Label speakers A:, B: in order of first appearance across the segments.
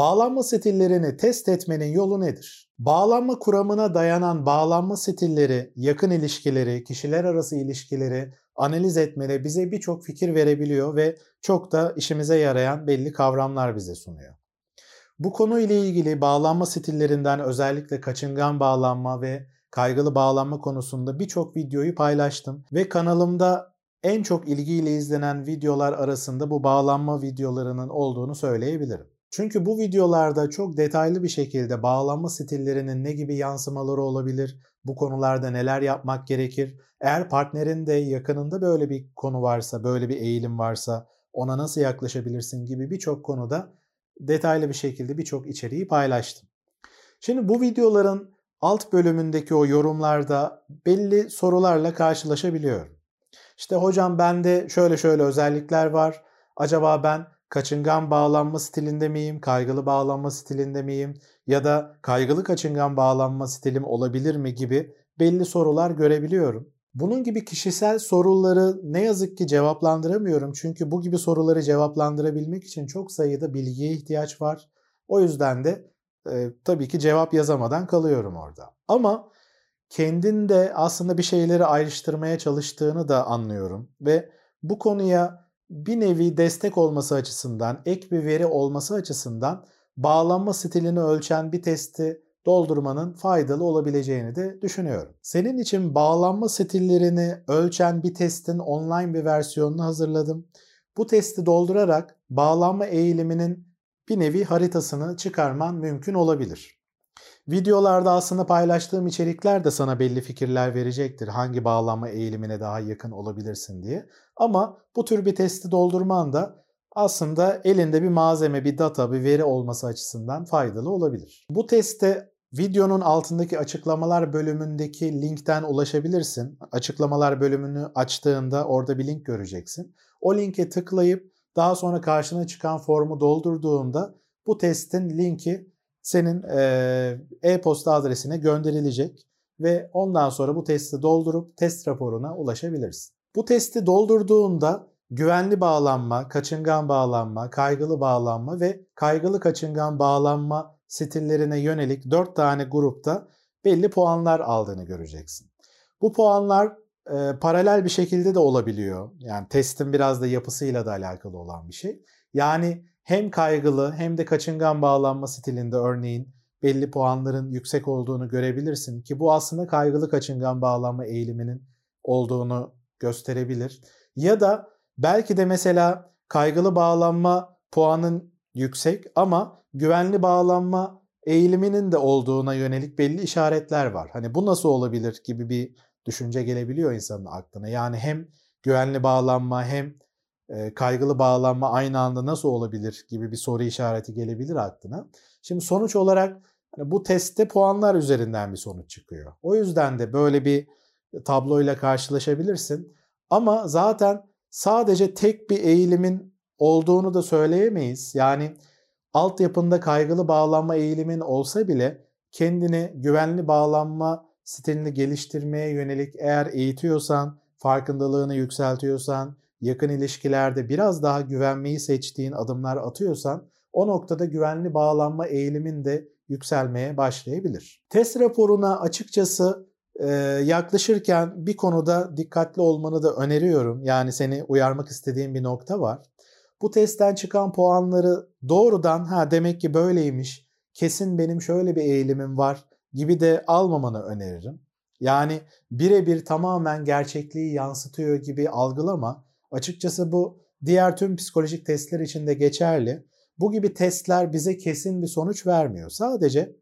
A: Bağlanma stillerini test etmenin yolu nedir? Bağlanma kuramına dayanan bağlanma stilleri, yakın ilişkileri, kişiler arası ilişkileri analiz etmede bize birçok fikir verebiliyor ve çok da işimize yarayan belli kavramlar bize sunuyor. Bu konu ile ilgili bağlanma stillerinden özellikle kaçıngan bağlanma ve kaygılı bağlanma konusunda birçok videoyu paylaştım ve kanalımda en çok ilgiyle izlenen videolar arasında bu bağlanma videolarının olduğunu söyleyebilirim. Çünkü bu videolarda çok detaylı bir şekilde bağlanma stillerinin ne gibi yansımaları olabilir, bu konularda neler yapmak gerekir, eğer partnerin de yakınında böyle bir konu varsa, böyle bir eğilim varsa ona nasıl yaklaşabilirsin gibi birçok konuda detaylı bir şekilde birçok içeriği paylaştım. Şimdi bu videoların alt bölümündeki o yorumlarda belli sorularla karşılaşabiliyorum. İşte hocam bende şöyle şöyle özellikler var. Acaba ben kaçıngan bağlanma stilinde miyim, kaygılı bağlanma stilinde miyim ya da kaygılı kaçıngan bağlanma stilim olabilir mi gibi belli sorular görebiliyorum. Bunun gibi kişisel soruları ne yazık ki cevaplandıramıyorum. Çünkü bu gibi soruları cevaplandırabilmek için çok sayıda bilgiye ihtiyaç var. O yüzden de e, tabii ki cevap yazamadan kalıyorum orada. Ama kendinde aslında bir şeyleri ayrıştırmaya çalıştığını da anlıyorum ve bu konuya bir nevi destek olması açısından, ek bir veri olması açısından bağlanma stilini ölçen bir testi doldurmanın faydalı olabileceğini de düşünüyorum. Senin için bağlanma stillerini ölçen bir testin online bir versiyonunu hazırladım. Bu testi doldurarak bağlanma eğiliminin bir nevi haritasını çıkarman mümkün olabilir. Videolarda aslında paylaştığım içerikler de sana belli fikirler verecektir. Hangi bağlanma eğilimine daha yakın olabilirsin diye. Ama bu tür bir testi doldurman da aslında elinde bir malzeme, bir data, bir veri olması açısından faydalı olabilir. Bu teste videonun altındaki açıklamalar bölümündeki linkten ulaşabilirsin. Açıklamalar bölümünü açtığında orada bir link göreceksin. O linke tıklayıp daha sonra karşına çıkan formu doldurduğunda bu testin linki senin e-posta adresine gönderilecek ve ondan sonra bu testi doldurup test raporuna ulaşabilirsin. Bu testi doldurduğunda güvenli bağlanma, kaçıngan bağlanma, kaygılı bağlanma ve kaygılı kaçıngan bağlanma stillerine yönelik 4 tane grupta belli puanlar aldığını göreceksin. Bu puanlar e, paralel bir şekilde de olabiliyor. Yani testin biraz da yapısıyla da alakalı olan bir şey. Yani hem kaygılı hem de kaçıngan bağlanma stilinde örneğin belli puanların yüksek olduğunu görebilirsin ki bu aslında kaygılı kaçıngan bağlanma eğiliminin olduğunu gösterebilir. Ya da belki de mesela kaygılı bağlanma puanın yüksek ama güvenli bağlanma eğiliminin de olduğuna yönelik belli işaretler var. Hani bu nasıl olabilir gibi bir düşünce gelebiliyor insanın aklına. Yani hem güvenli bağlanma hem kaygılı bağlanma aynı anda nasıl olabilir gibi bir soru işareti gelebilir aklına. Şimdi sonuç olarak hani bu testte puanlar üzerinden bir sonuç çıkıyor. O yüzden de böyle bir tabloyla karşılaşabilirsin. Ama zaten sadece tek bir eğilimin olduğunu da söyleyemeyiz. Yani altyapında kaygılı bağlanma eğilimin olsa bile kendini güvenli bağlanma stilini geliştirmeye yönelik eğer eğitiyorsan, farkındalığını yükseltiyorsan, yakın ilişkilerde biraz daha güvenmeyi seçtiğin adımlar atıyorsan o noktada güvenli bağlanma eğilimin de yükselmeye başlayabilir. Test raporuna açıkçası e, yaklaşırken bir konuda dikkatli olmanı da öneriyorum. Yani seni uyarmak istediğim bir nokta var. Bu testten çıkan puanları doğrudan ha demek ki böyleymiş, kesin benim şöyle bir eğilimim var gibi de almamanı öneririm. Yani birebir tamamen gerçekliği yansıtıyor gibi algılama. Açıkçası bu diğer tüm psikolojik testler için de geçerli. Bu gibi testler bize kesin bir sonuç vermiyor. Sadece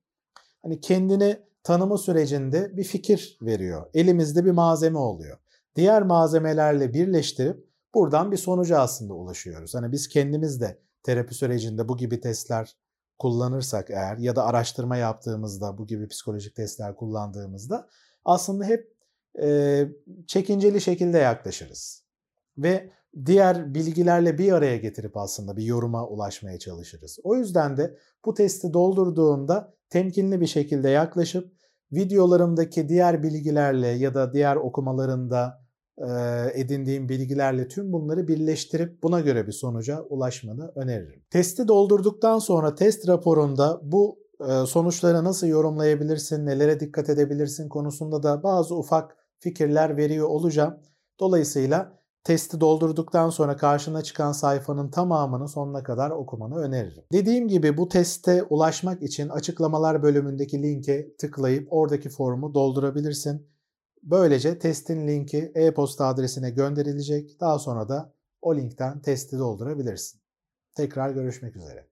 A: hani kendini tanıma sürecinde bir fikir veriyor. Elimizde bir malzeme oluyor. Diğer malzemelerle birleştirip buradan bir sonuca aslında ulaşıyoruz. Hani biz kendimiz de terapi sürecinde bu gibi testler kullanırsak eğer ya da araştırma yaptığımızda bu gibi psikolojik testler kullandığımızda aslında hep e, çekinceli şekilde yaklaşırız ve diğer bilgilerle bir araya getirip aslında bir yoruma ulaşmaya çalışırız. O yüzden de bu testi doldurduğunda temkinli bir şekilde yaklaşıp videolarımdaki diğer bilgilerle ya da diğer okumalarında edindiğim bilgilerle tüm bunları birleştirip buna göre bir sonuca ulaşmanı öneririm. Testi doldurduktan sonra test raporunda bu sonuçları nasıl yorumlayabilirsin, nelere dikkat edebilirsin konusunda da bazı ufak fikirler veriyor olacağım. Dolayısıyla testi doldurduktan sonra karşına çıkan sayfanın tamamını sonuna kadar okumanı öneririm. Dediğim gibi bu teste ulaşmak için açıklamalar bölümündeki linke tıklayıp oradaki formu doldurabilirsin. Böylece testin linki e-posta adresine gönderilecek. Daha sonra da o linkten testi doldurabilirsin. Tekrar görüşmek üzere.